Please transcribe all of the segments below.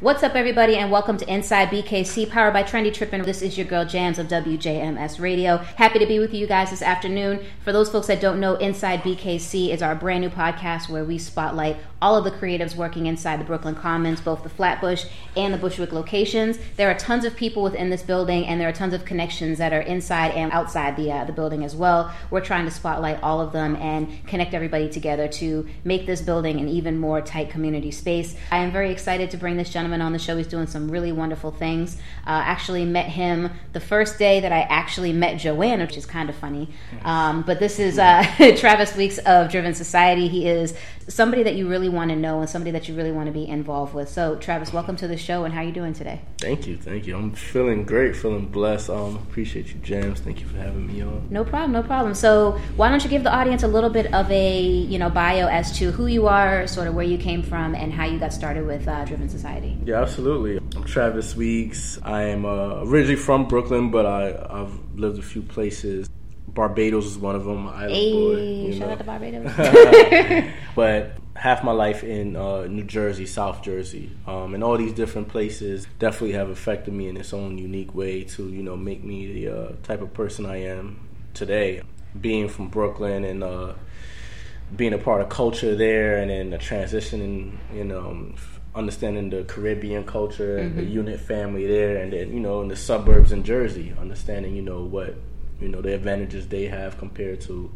What's up, everybody, and welcome to Inside BKC, powered by Trendy Trippin'. This is your girl Jams of WJMS Radio. Happy to be with you guys this afternoon. For those folks that don't know, Inside BKC is our brand new podcast where we spotlight all of the creatives working inside the Brooklyn Commons, both the Flatbush and the Bushwick locations. There are tons of people within this building, and there are tons of connections that are inside and outside the uh, the building as well. We're trying to spotlight all of them and connect everybody together to make this building an even more tight community space. I am very excited to bring this gentleman gentleman on the show. He's doing some really wonderful things. Uh, actually met him the first day that I actually met Joanne, which is kind of funny. Um, but this is uh, Travis Weekes of Driven Society. He is somebody that you really want to know and somebody that you really want to be involved with. So, Travis, welcome to the show, and how are you doing today? Thank you, thank you. I'm feeling great, feeling blessed. Um, appreciate you, James. Thank you for having me on. No problem, no problem. So, why don't you give the audience a little bit of a you know bio as to who you are, sort of where you came from, and how you got started with uh, Driven Society? Yeah, absolutely. I'm Travis Weekes. I am uh, originally from Brooklyn, but I, I've lived a few places. Barbados is one of them. Island hey, boy. You shout know. out to Barbados. but half my life in uh, New Jersey, South Jersey, um, and all these different places definitely have affected me in its own unique way to you know make me the uh, type of person I am today. Being from Brooklyn and uh, being a part of culture there, and then the transition and you know understanding the Caribbean culture and mm-hmm. the unit family there, and then you know in the suburbs in Jersey, understanding you know what you know the advantages they have compared to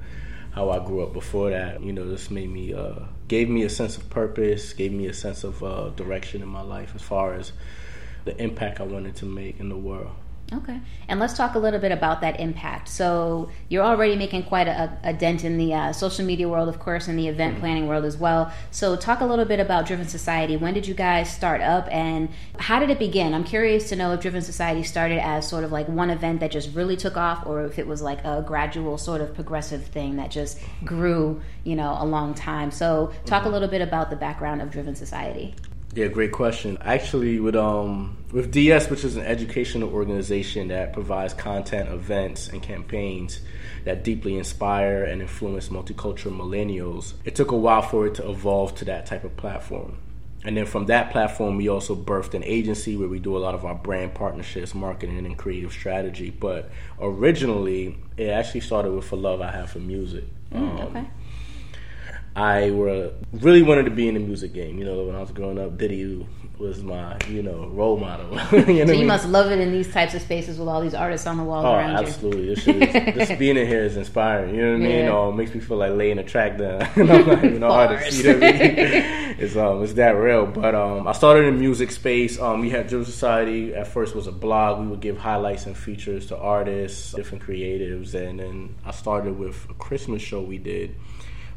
how I grew up before that. You know, this made me uh, gave me a sense of purpose, gave me a sense of uh, direction in my life as far as the impact I wanted to make in the world. Okay. And let's talk a little bit about that impact. So, you're already making quite a, a dent in the uh, social media world, of course, and the event mm-hmm. planning world as well. So, talk a little bit about Driven Society. When did you guys start up and how did it begin? I'm curious to know if Driven Society started as sort of like one event that just really took off or if it was like a gradual, sort of progressive thing that just grew, you know, a long time. So, talk mm-hmm. a little bit about the background of Driven Society. Yeah, great question. Actually, with um with DS, which is an educational organization that provides content, events, and campaigns that deeply inspire and influence multicultural millennials, it took a while for it to evolve to that type of platform. And then from that platform, we also birthed an agency where we do a lot of our brand partnerships, marketing, and creative strategy. But originally, it actually started with a love I have for music. Mm, um, okay I were really wanted to be in the music game. You know, when I was growing up, Diddy was my you know role model. you know so you mean? must love it in these types of spaces with all these artists on the walls oh, around absolutely. you. Absolutely, this being in here is inspiring. You know what I mean? Yeah. Oh, it makes me feel like laying a track down. I'm not even know how to see it. It's um, it's that real. But um, I started in music space. Um, we had Driven Society. At first was a blog. We would give highlights and features to artists, different creatives, and then I started with a Christmas show we did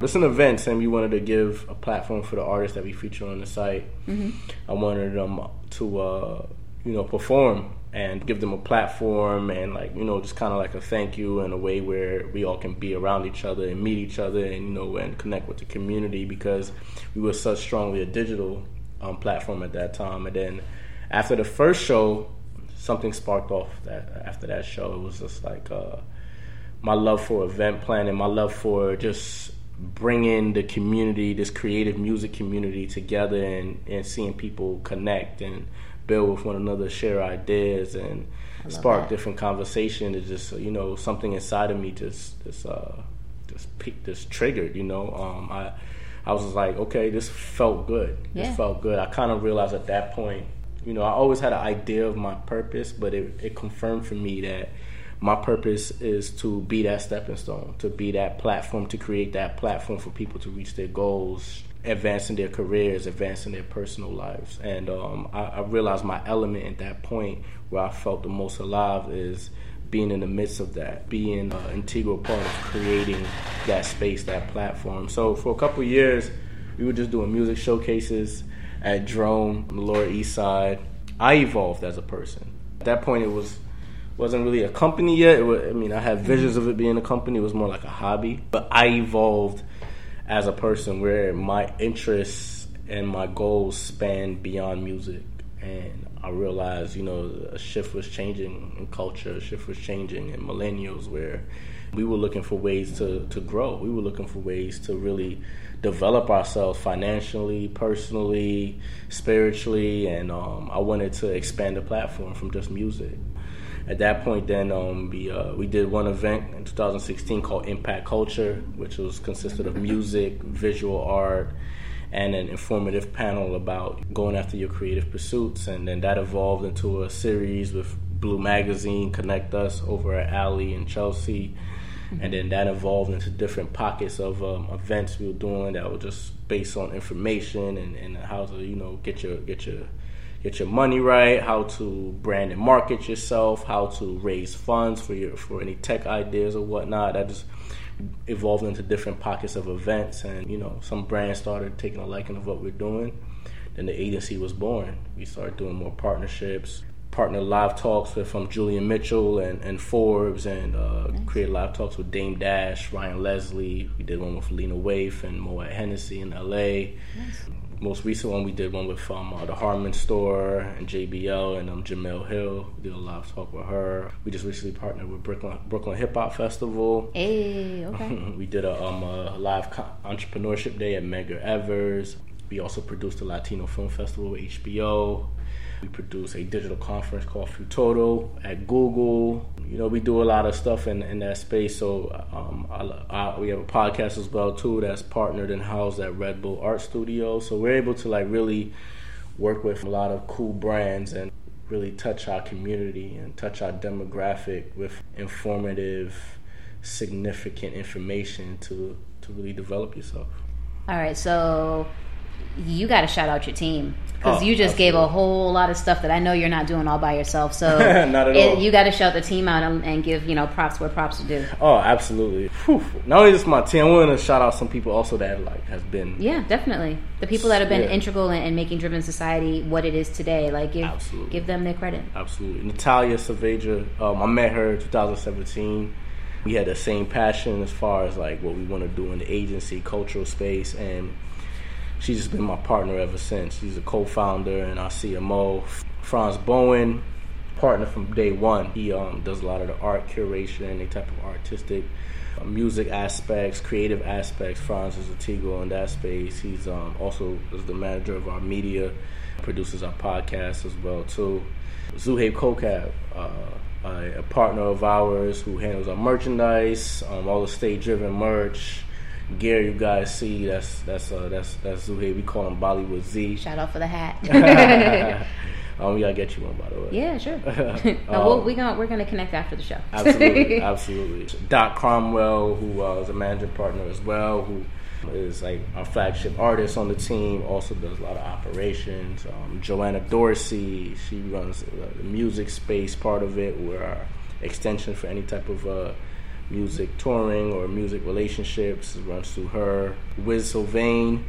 it's an event, and we wanted to give a platform for the artists that we feature on the site. Mm-hmm. I wanted them to, uh, you know, perform and give them a platform and like you know just kind of like a thank you in a way where we all can be around each other and meet each other and you know and connect with the community because we were such strongly a digital um, platform at that time and then after the first show something sparked off that after that show it was just like uh, my love for event planning my love for just bringing the community, this creative music community together and, and seeing people connect and build with one another, share ideas and spark that. different conversation is just, you know, something inside of me just, just, uh, just peaked, just triggered, you know, um, I, I was like, okay, this felt good. Yeah. This felt good. I kind of realized at that point, you know, I always had an idea of my purpose, but it, it confirmed for me that my purpose is to be that stepping stone, to be that platform, to create that platform for people to reach their goals, advancing their careers, advancing their personal lives. And um, I, I, realized my element at that point where I felt the most alive is being in the midst of that, being an integral part of creating that space, that platform. So for a couple years, we were just doing music showcases at Drom, the Lower East Side. I evolved as a person. At that point, it was wasn't really a company yet. Was, I mean, I had visions of it being a company. It was more like a hobby. But I evolved as a person where my interests and my goals span beyond music. and I realized, you know, a shift was changing in culture, a shift was changing in millennials where we were looking for ways to, to grow. We were looking for ways to really develop ourselves financially, personally, spiritually, and um, I wanted to expand the platform from just music. At that point, then um, we uh, we did one event in 2016 called Impact Culture, which was consisted of music, visual art, and an informative panel about going after your creative pursuits. And then that evolved into a series with Blue Magazine, Connect Us over at Alley in Chelsea. Mm-hmm. And then that evolved into different pockets of um, events we were doing that were just based on information and, and how to, you know, get your get your get your money right, how to brand and market yourself, how to raise funds for your for any tech ideas or whatnot. That just evolved into different pockets of events, and you know, some brands started taking a liking of what we're doing. Then the agency was born. We started doing more partnerships, partner live talks with from Julian Mitchell and, and Forbes, and uh, nice. created live talks with Dame Dash, Ryan Leslie. We did one with Lena Waithe and Moet Hennessy in L.A. Nice most recent one we did one with um, uh, the Harman store and JBL and um, Jemele Hill. We did a live talk with her. We just recently partnered with Brooklyn Brooklyn Hip Hop Festival. Hey, okay. we did a, um, a live entrepreneurship day at Medgar Evers. We also produced a Latino Film Festival with HBO. We produce a digital conference called Futuro at Google. You know, we do a lot of stuff in, in that space. So um, I, I, we have a podcast as well too that's partnered and housed at Red Bull Art Studio. So we're able to like really work with a lot of cool brands and really touch our community and touch our demographic with informative, significant information to to really develop yourself. All right, so you got to shout out your team because oh, you just absolutely. gave a whole lot of stuff that I know you're not doing all by yourself. So not at it, all. You got to shout the team out and, and, give you know props where props are due. Oh, absolutely. Whew. Not only just my team, I want to shout out some people also that like has been. Yeah, definitely the people that have been yeah. integral in, in, making Driven Society what it is today. Like give absolutely. give them their credit. Absolutely, Natalia Saavedra. Um, I met her in 2017 we had the same passion as far as like what we want to do in the agency cultural space and she's just been my partner ever since. She's a co-founder and our CMO. Franz Bowen, partner from day one. He um, does a lot of the art curation, any type of artistic uh, music aspects, creative aspects. Franz is a Tigo in that space. He's um, also is the manager of our media, produces our podcast as well too. Zuhaib Kokab, uh, a, a, partner of ours who handles our merchandise, um, all the state-driven merch gear you guys see, that's that's uh, that's that's Zuhaib. We call him Bollywood Z. Shout out for the hat. um, we gotta get you one by the way. Yeah, sure. um, we gonna we're gonna connect after the show. absolutely, absolutely. Doc Cromwell, who uh, is a managing partner as well, who is like our flagship artist on the team. Also does a lot of operations. Um, Joanna Dorsey, she runs the music space part of it. We're our extension for any type of uh, music touring or music relationships runs through her. Wiz Sylvain.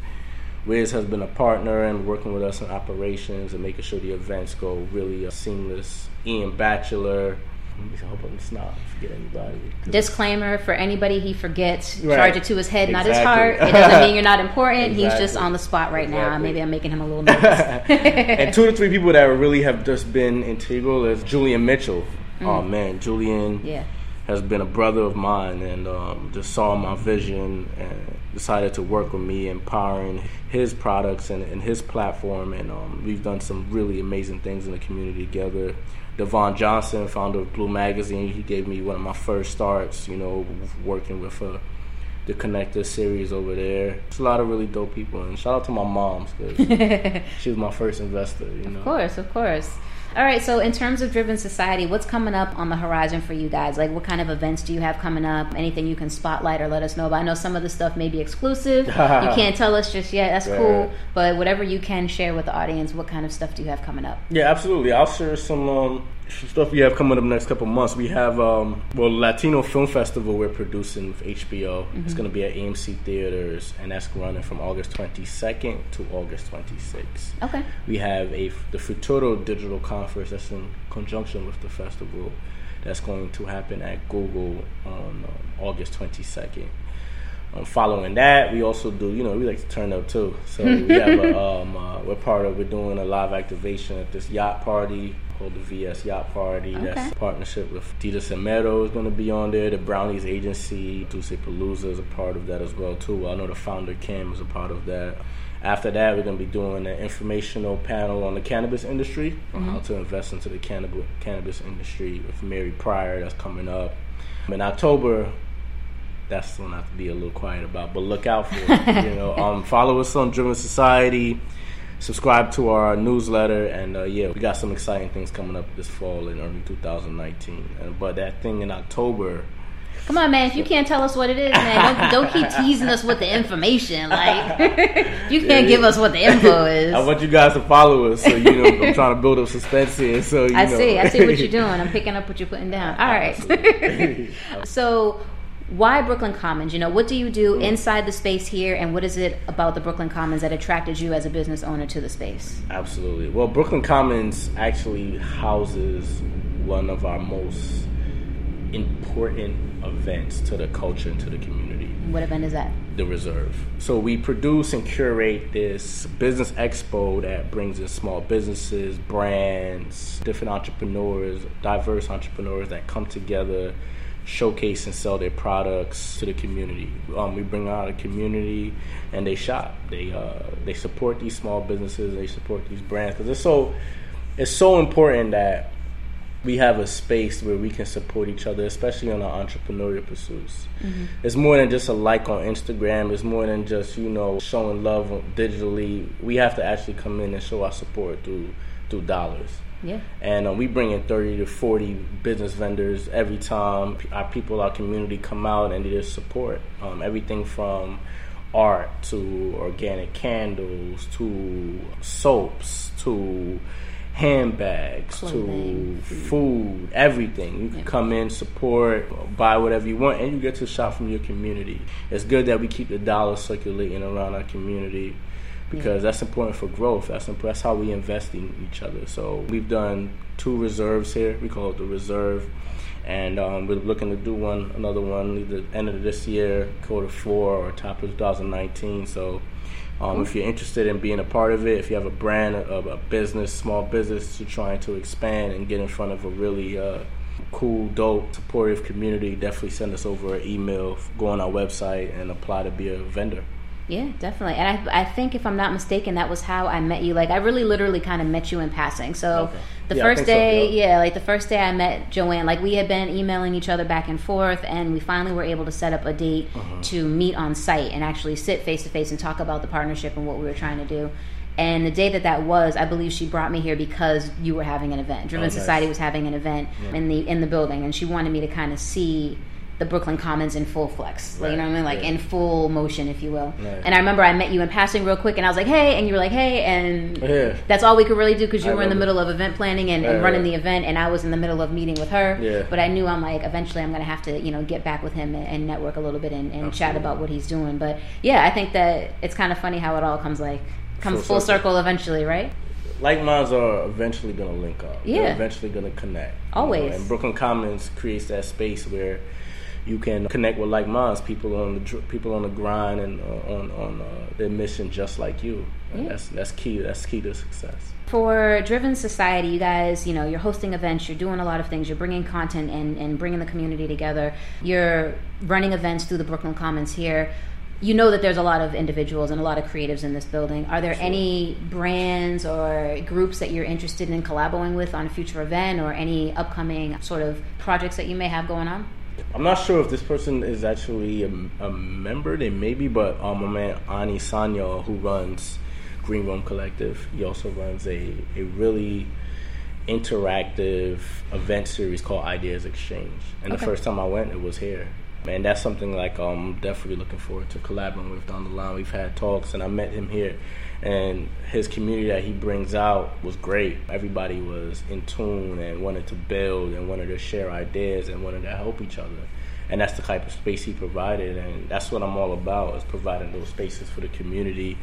Wiz has been a partner and working with us in operations and making sure the events go really uh, seamless. Ian Batchelor. I hope I'm not forget anybody. Disclaimer for anybody he forgets, right. charge it to his head, exactly. not his heart. It doesn't mean you're not important. Exactly. He's just on the spot right exactly. now. Maybe I'm making him a little nervous. and two to three people that really have just been integral is Julian Mitchell. Mm. Oh man, Julian. Yeah has been a brother of mine and um, just saw my vision and decided to work with me, empowering his products and, and his platform. And um, we've done some really amazing things in the community together. Devon Johnson, founder of Blue Magazine, he gave me one of my first starts, you know, working with uh, the Connector series over there. It's a lot of really dope people. And shout out to my moms because she was my first investor, you know. Of course, of course. All right, so in terms of Driven Society, what's coming up on the horizon for you guys? Like, what kind of events do you have coming up? Anything you can spotlight or let us know about? I know some of the stuff may be exclusive. you can't tell us just yet. That's yeah. cool. But whatever you can share with the audience, what kind of stuff do you have coming up? Yeah, absolutely. I'll share some um, stuff we have coming up next couple months. We have um, well Latino Film Festival we're producing with HBO. Mm-hmm. It's going to be at AMC theaters, and that's running from August 22nd to August 26th. Okay. We have a the Futuro Digital Conference that's in conjunction with the festival. That's going to happen at Google on um, August 22nd. Um, following that, we also do, you know, we like to turn up too. So we have a, um, uh, we're part of, we're doing a live activation at this yacht party called the VS Yacht Party. Okay. That's partnership with Dita Semero is going to be on there. The Brownies Agency, Dulce Palooza is a part of that as well too. I know the founder Kim is a part of that. After that, we're going to be doing an informational panel on the cannabis industry, mm-hmm. on how to invest into the cannabis cannabis industry with Mary Pryor. That's coming up in October that's one I have to be a little quiet about. But look out for it. you know, um, follow us on Driven Society. Subscribe to our newsletter, and uh, yeah, we got some exciting things coming up this fall in early 2019. And, but that thing in October. Come on, man! If you can't tell us what it is, man, don't, don't keep teasing us with the information. Like you can't yeah, give us what the info is. I want you guys to follow us, so you know I'm trying to build up suspense here. So I know. see, I see what you're doing. I'm picking up what you're putting down. All right. so why Brooklyn Commons? You know, what do you do mm. inside the space here, and what is it about the Brooklyn Commons that attracted you as a business owner to the space? Absolutely. Well, Brooklyn Commons actually houses one of our most important events to the culture and to the community. What event is that? The Reserve. So we produce and curate this business expo that brings in small businesses, brands, different entrepreneurs, diverse entrepreneurs that come together showcase and sell their products to the community. Um, we bring out a community and they shop. They uh, they support these small businesses. They support these brands because it's so it's so important that we have a space where we can support each other, especially on our entrepreneurial pursuits. Mm-hmm. It's more than just a like on Instagram. It's more than just you know showing love digitally. We have to actually come in and show our support through through dollars. Yeah. And um, we bring in 30 to 40 business vendors every time our people, our community come out and they just support. Um, everything from art to organic candles to soaps to handbags Clothing, to food, everything. You can yeah. come in, support, buy whatever you want, and you get to shop from your community. It's good that we keep the dollar circulating around our community because that's important for growth. That's that's how we invest in each other. So we've done two reserves here. We call it the reserve, and um, we're looking to do one another one either end of this year, quarter four, or top of 2019. So. Um, if you're interested in being a part of it, if you have a brand, a, a business, small business, you're trying to expand and get in front of a really uh, cool, dope, supportive community, definitely send us over an email, go on our website, and apply to be a vendor. Yeah, definitely. And I, I think if I'm not mistaken, that was how I met you. Like I really, literally, kind of met you in passing. So okay. the yeah, first day, so, yeah. yeah, like the first day I met Joanne, like we had been emailing each other back and forth, and we finally were able to set up a date uh-huh. to meet on site and actually sit face to face and talk about the partnership and what we were trying to do. And the day that that was, I believe she brought me here because you were having an event. Driven oh, nice. Society was having an event yeah. in the in the building, and she wanted me to kind of see the Brooklyn Commons in full flex. Right. you know what I mean? Like yeah. in full motion, if you will. Right. And I remember I met you in passing real quick, and I was like, "Hey," and you were like, "Hey," and yeah. that's all we could really do because you I were in the middle of event planning and, right, and running the event, and I was in the middle of meeting with her. Yeah. But I knew I'm like, eventually, I'm gonna have to, you know, get back with him and, and network a little bit and, and chat about what he's doing. But yeah, I think that it's kind of funny how it all comes like comes full, full circle. circle eventually, right? like minds are eventually going to link up. Yeah. They're eventually going to connect. Always. You know? And Brooklyn Commons creates that space where you can connect with like minds, people on the people on the grind and uh, on on uh, their mission just like you. Yeah. That's that's key. That's key to success. For Driven Society, you guys, you know, you're hosting events, you're doing a lot of things, you're bringing content and, and bringing the community together. You're running events through the Brooklyn Commons here you know that there's a lot of individuals and a lot of creatives in this building. Are there sure. any brands or groups that you're interested in collaborating with on a future event or any upcoming sort of projects that you may have going on? I'm not sure if this person is actually a, a member. They may be, but um, my man Ani Sanya, who runs Green Room Collective, he also runs a, a really interactive event series called Ideas Exchange. And okay. the first time I went, it was here. And that's something like I'm um, definitely looking forward to collaborating with down the line. We've had talks, and I met him here and his community that he brings out was great. Everybody was in tune and wanted to build and wanted to share ideas and wanted to help each other. and that's the type of space he provided, and that's what I'm all about is providing those spaces for the community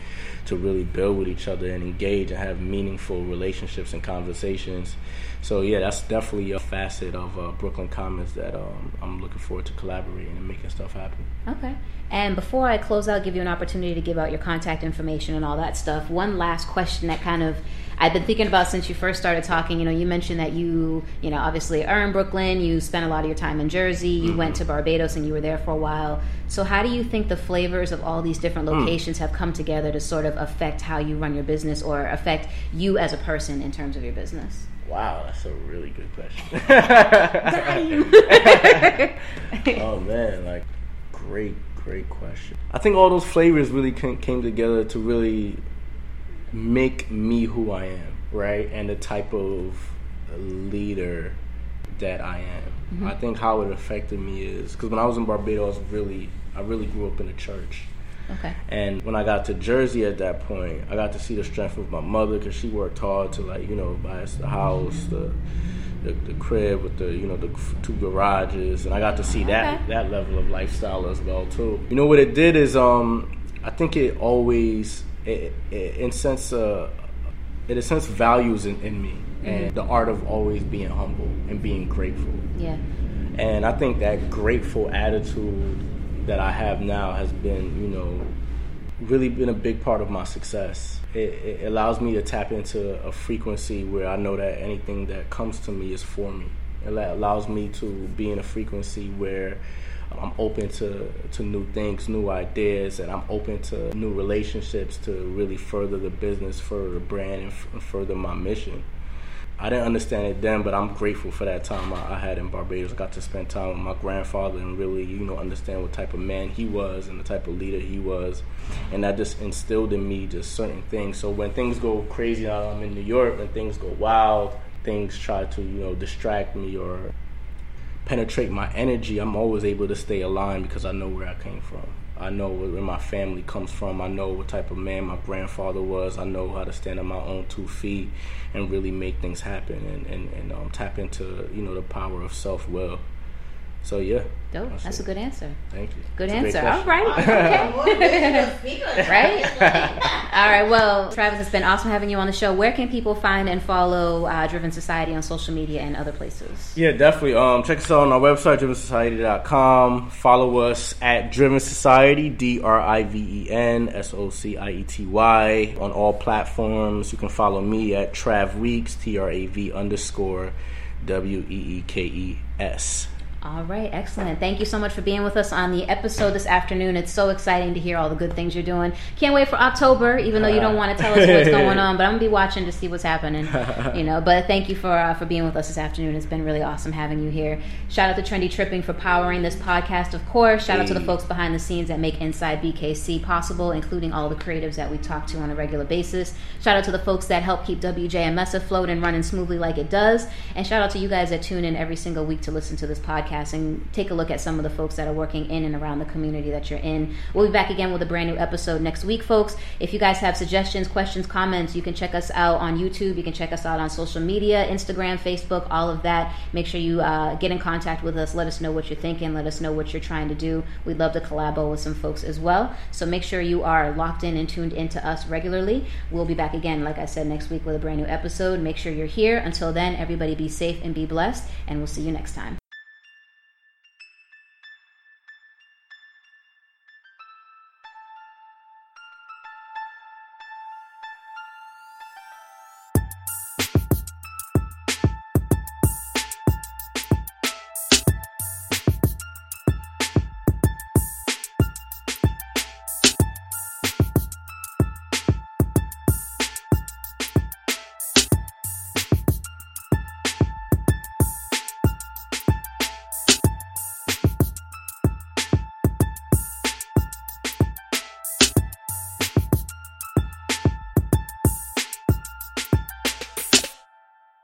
to really build with each other and engage and have meaningful relationships and conversations. So yeah, that's definitely a facet of uh, Brooklyn Commons that um, I'm looking forward to collaborating and making stuff happen. Okay. And before I close out, give you an opportunity to give out your contact information and all that stuff. One last question that kind of I've been thinking about since you first started talking. You know, you mentioned that you, you know, obviously are in Brooklyn. You spent a lot of your time in Jersey. You mm-hmm. went to Barbados and you were there for a while. So, how do you think the flavors of all these different hmm. locations mm. have come together to sort of affect how you run your business or affect you as a person in terms of your business? Wow, that's a really good question. oh man, like great, great question. I think all those flavors really came together to really make me who I am, right? And the type of leader that I am. Mm-hmm. I think how it affected me is because when I was in Barbados, really, I really grew up in a church. Okay. And when I got to Jersey at that point, I got to see the strength of my mother because she worked hard to like you know buy us the house, the, the, the crib with the you know the two garages, and I got to see that okay. that level of lifestyle as well too. You know what it did is um I think it always it, it in sense uh, it in sense values in, in me mm-hmm. and the art of always being humble and being grateful. Yeah. And I think that grateful attitude that I have now has been, you know, really been a big part of my success. It, it allows me to tap into a frequency where I know that anything that comes to me is for me. It allows me to be in a frequency where I'm open to, to new things, new ideas, and I'm open to new relationships to really further the business, further the brand, and, f- further my mission. I didn't understand it then, but I'm grateful for that time I, I, had in Barbados. Got to spend time with my grandfather and really, you know, understand what type of man he was and the type of leader he was, and that just instilled in me just certain things. So when things go crazy, I'm in New York. When things go wild, things try to, you know, distract me or penetrate my energy, I'm always able to stay aligned because I know where I came from. I know where my family comes from. I know what type of man my grandfather was. I know how to stand on my own two feet and really make things happen and, and, and um, tap into you know the power of self will. So yeah. Dope. That's, That's a good answer. Thank you. Good That's answer. All right. Okay. right. All right. Well, Travis, it's been awesome having you on the show. Where can people find and follow uh, Driven Society on social media and other places? Yeah, definitely. Um, check us out on our website, drivensociety.com. Follow us at Driven Society, D R I V E N S O C I E T Y, on all platforms. You can follow me at Trav Weekes, T R A V underscore W E E K E S. All right, excellent. Thank you so much for being with us on the episode this afternoon. It's so exciting to hear all the good things you're doing. Can't wait for October, even though you don't want to tell us what's going on, but I'm gonna be watching to see what's happening. You know, but thank you for uh, for being with us this afternoon. It's been really awesome having you here. Shout out to Trendy Tripping for powering this podcast, of course. Shout out to the folks behind the scenes that make Inside BKC possible, including all the creatives that we talk to on a regular basis. Shout out to the folks that help keep WJMS afloat and running smoothly like it does, and shout out to you guys that tune in every single week to listen to this podcast podcast and take a look at some of the folks that are working in and around the community that you're in. We'll be back again with a brand new episode next week, folks. If you guys have suggestions, questions, comments, you can check us out on YouTube. You can check us out on social media, Instagram, Facebook, all of that. Make sure you uh, get in contact with us. Let us know what you're thinking. Let us know what you're trying to do. We'd love to collabo with some folks as well. So make sure you are locked in and tuned into us regularly. We'll be back again, like I said, next week with a brand new episode. Make sure you're here. Until then, everybody be safe and be blessed, and we'll see you next time.